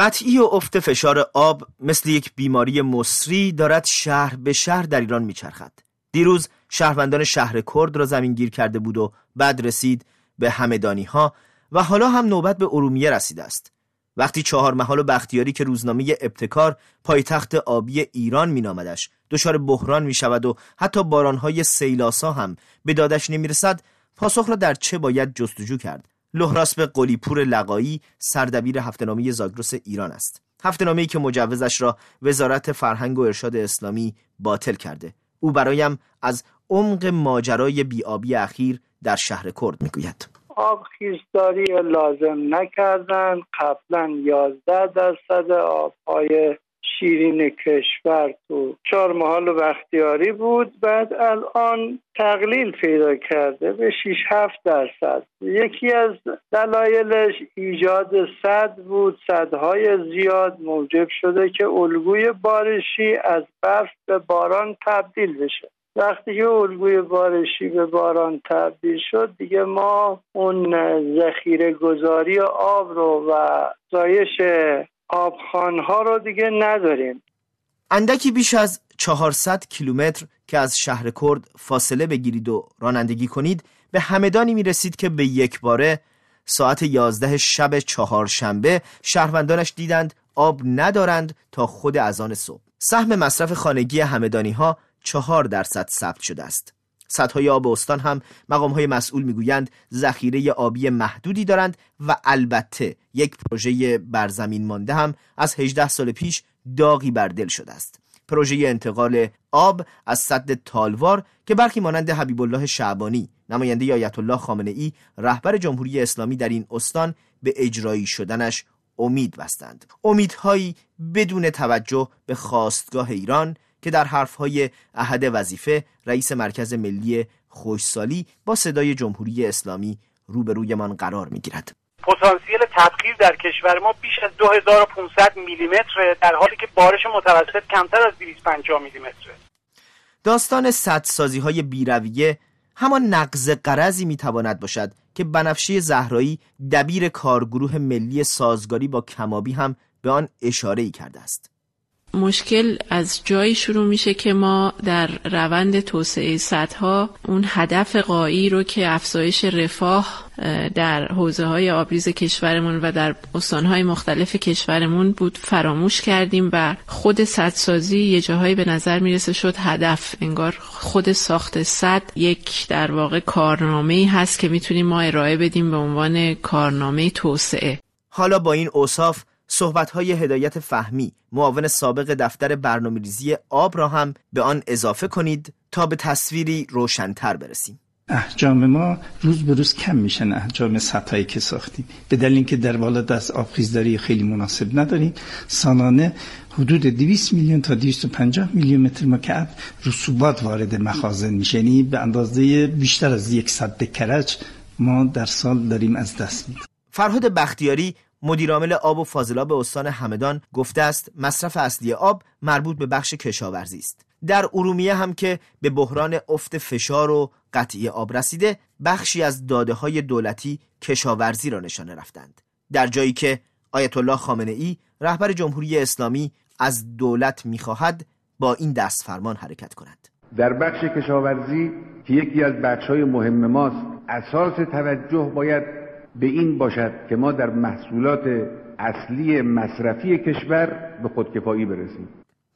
قطعی و افت فشار آب مثل یک بیماری مصری دارد شهر به شهر در ایران میچرخد. دیروز شهروندان شهر کرد را زمین گیر کرده بود و بعد رسید به همدانی ها و حالا هم نوبت به ارومیه رسیده است. وقتی چهار محال و بختیاری که روزنامه ابتکار پایتخت آبی ایران مینامدش دچار بحران می شود و حتی بارانهای سیلاسا هم به دادش نمی رسد پاسخ را در چه باید جستجو کرد لحراسب قلیپور لقایی سردبیر هفتنامه زاگرس ایران است. هفتنامه‌ای که مجوزش را وزارت فرهنگ و ارشاد اسلامی باطل کرده. او برایم از عمق ماجرای بیابی اخیر در شهر کرد می‌گوید. آب خیزداری لازم نکردن. قبلا 11 درصد آبهای شیرین کشور تو. چهار محال و بختیاری بود بعد الان تقلیل پیدا کرده به 6 7 درصد. یکی از دلایلش ایجاد صد بود صدهای زیاد موجب شده که الگوی بارشی از برف به باران تبدیل بشه. وقتی که الگوی بارشی به باران تبدیل شد دیگه ما اون ذخیره گذاری آب رو و زایش آبخانها رو دیگه نداریم. اندکی بیش از 400 کیلومتر که از شهر کرد فاصله بگیرید و رانندگی کنید به همدانی می رسید که به یک باره ساعت 11 شب چهارشنبه شهروندانش دیدند آب ندارند تا خود اذان صبح. سهم مصرف خانگی همدانی ها چهار درصد ثبت شده است. سدهای آب استان هم مقام های مسئول می‌گویند ذخیره آبی محدودی دارند و البته یک پروژه برزمین مانده هم از 18 سال پیش داغی بر دل شده است. پروژه انتقال آب از صد تالوار که برخی مانند حبیب الله شعبانی نماینده آیت الله خامنه ای رهبر جمهوری اسلامی در این استان به اجرایی شدنش امید بستند. امیدهایی بدون توجه به خواستگاه ایران که در حرفهای احد وظیفه رئیس مرکز ملی خوشسالی با صدای جمهوری اسلامی روبرویمان قرار می‌گیرد. پتانسیل تبخیر در کشور ما بیش از 2500 میلیمتر در حالی که بارش متوسط کمتر از 250 میلیمتره. داستان سدسازی های بیرویه همان نقض قرضی می‌تواند باشد که بنفشه زهرایی دبیر کارگروه ملی سازگاری با کمابی هم به آن اشاره ای کرده است. مشکل از جایی شروع میشه که ما در روند توسعه سدها اون هدف قایی رو که افزایش رفاه در حوزه های آبریز کشورمون و در استانهای مختلف کشورمون بود فراموش کردیم و خود سدسازی یه جاهایی به نظر می‌رسه شد هدف. انگار خود ساخت صد یک در واقع کارنامه هست که می‌تونیم ما ارائه بدیم به عنوان کارنامه توسعه. حالا با این اوصاف های هدایت فهمی معاون سابق دفتر برنامه‌ریزی آب را هم به آن اضافه کنید تا به تصویری روشنتر برسیم. احجام ما روز به روز کم میشن احجام سطحی که ساختیم. به دلیل اینکه در بالا دست آبخیزداری خیلی مناسب نداریم. سالانه حدود 200 میلیون تا 250 میلیون متر مکعب رسوبات وارد مخازن میشه. یعنی به اندازه بیشتر از یک صد کرج ما در سال داریم از دست میدیم. فرهاد بختیاری مدیرعامل آب و فاضلاب استان همدان گفته است مصرف اصلی آب مربوط به بخش کشاورزی است. در ارومیه هم که به بحران افت فشار و قطعی آب رسیده بخشی از داده های دولتی کشاورزی را نشانه رفتند. در جایی که آیت الله خامنه ای رهبر جمهوری اسلامی از دولت می‌خواهد با این دست فرمان حرکت کند. در بخش کشاورزی که یکی از بخش های مهم ماست اساس توجه باید به این باشد که ما در محصولات اصلی مصرفی کشور به خودکفایی برسیم.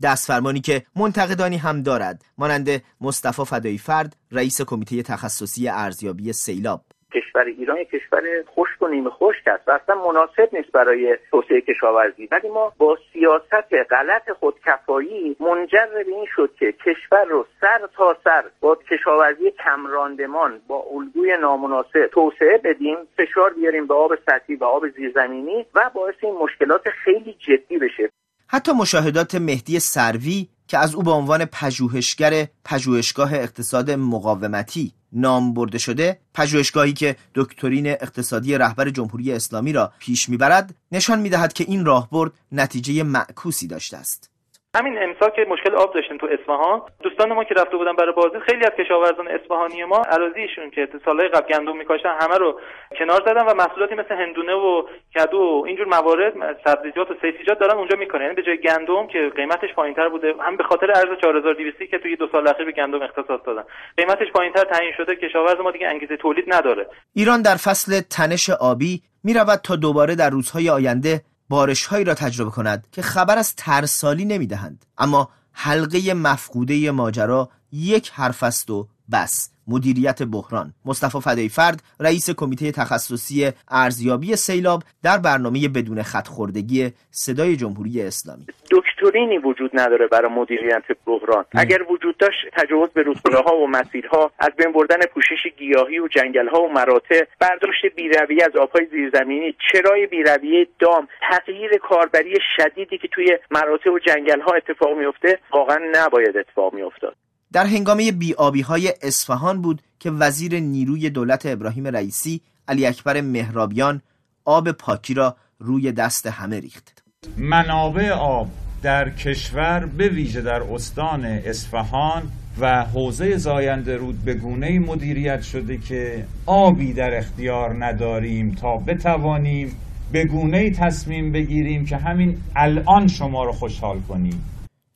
دستفرمانی که منتقدانی هم دارد مانند مصطفی فدایی فرد رئیس کمیته تخصصی ارزیابی سیلاب. کشور ایران یک کشور خشک و نیمه خشک است و اصلا مناسب نیست برای توسعه کشاورزی. ولی ما با سیاست غلط خودکفایی منجر به این شد که کشور رو سر تا سر با کشاورزی کمراندمان با الگوی نامناسب توسعه بدیم فشار بیاریم به آب سطحی و آب زیرزمینی و باعث این مشکلات خیلی جدی بشه. حتی مشاهدات مهدی سروی که از او به عنوان پژوهشگر پژوهشگاه اقتصاد مقاومتی نام برده شده پژوهشگاهی که دکترین اقتصادی رهبر جمهوری اسلامی را پیش می‌برد نشان می‌دهد که این راهبرد نتیجه معکوسی داشته است. همین امسال که مشکل آب داشتیم تو اصفهان دوستان ما که رفته بودن برای بازدید خیلی از کشاورزان اصفهانی ما اراضیشون که سالهای قبل گندم میکاشتن همه رو کنار زدن و محصولاتی مثل هندونه و کدو و اینجور موارد سبزیجات و سیفیجات دارن اونجا می‌کنن. یعنی به جای گندم که قیمتش پایینتر بوده هم به خاطر ارز 4200 که توی دو سال اخیر به گندم اختصاص دادن. قیمتش پایینتر تعیین شده کشاورز ما دیگه انگیزه تولید نداره. ایران در فصل تنش آبی می‌رود تا دوباره در روزهای آینده بارشهایی را تجربه کند که خبر از ترسالی نمی‌دهند. اما حلقه مفقوده ماجرا یک حرف است و بس. مدیریت بحران. مصطفی فدای فرد رئیس کمیته تخصصی ارزیابی سیلاب در برنامه بدون خطخوردگی صدای جمهوری اسلامی. دکترینی وجود نداره برای مدیریت بحران. اگر وجود داشت تجاوز به رودخانه ها و مسیرها از بین بردن پوشش گیاهی و جنگل ها و مراتع برداشت بیرویه از آبهای زیرزمینی چرای بیرویه دام تغییر کاربری شدیدی که توی مراتع و جنگل ها اتفاق میفته واقعا نباید اتفاق میافتاد. در هنگامه بیابی های اصفهان بود که وزیر نیروی دولت ابراهیم رئیسی علی اکبر مهرابیان آب پاکی را روی دست همه ریخت. منابع آب در کشور به ویژه در استان اصفهان و حوزه زاینده رود به گونه مدیریت شده که آبی در اختیار نداریم تا بتوانیم به گونه تصمیم بگیریم که همین الان شما رو خوشحال کنیم.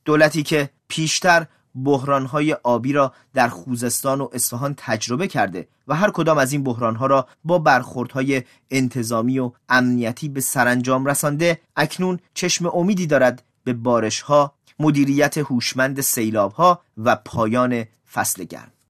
دولتی که پیشتر بحرانهای آبی را در خوزستان و اصفهان تجربه کرده و هر کدام از این بحرانها را با برخوردهای انتظامی و امنیتی به سرانجام رسانده اکنون چشم امیدی دارد به بارشها مدیریت هوشمند سیلابها و پایان فصل گرم.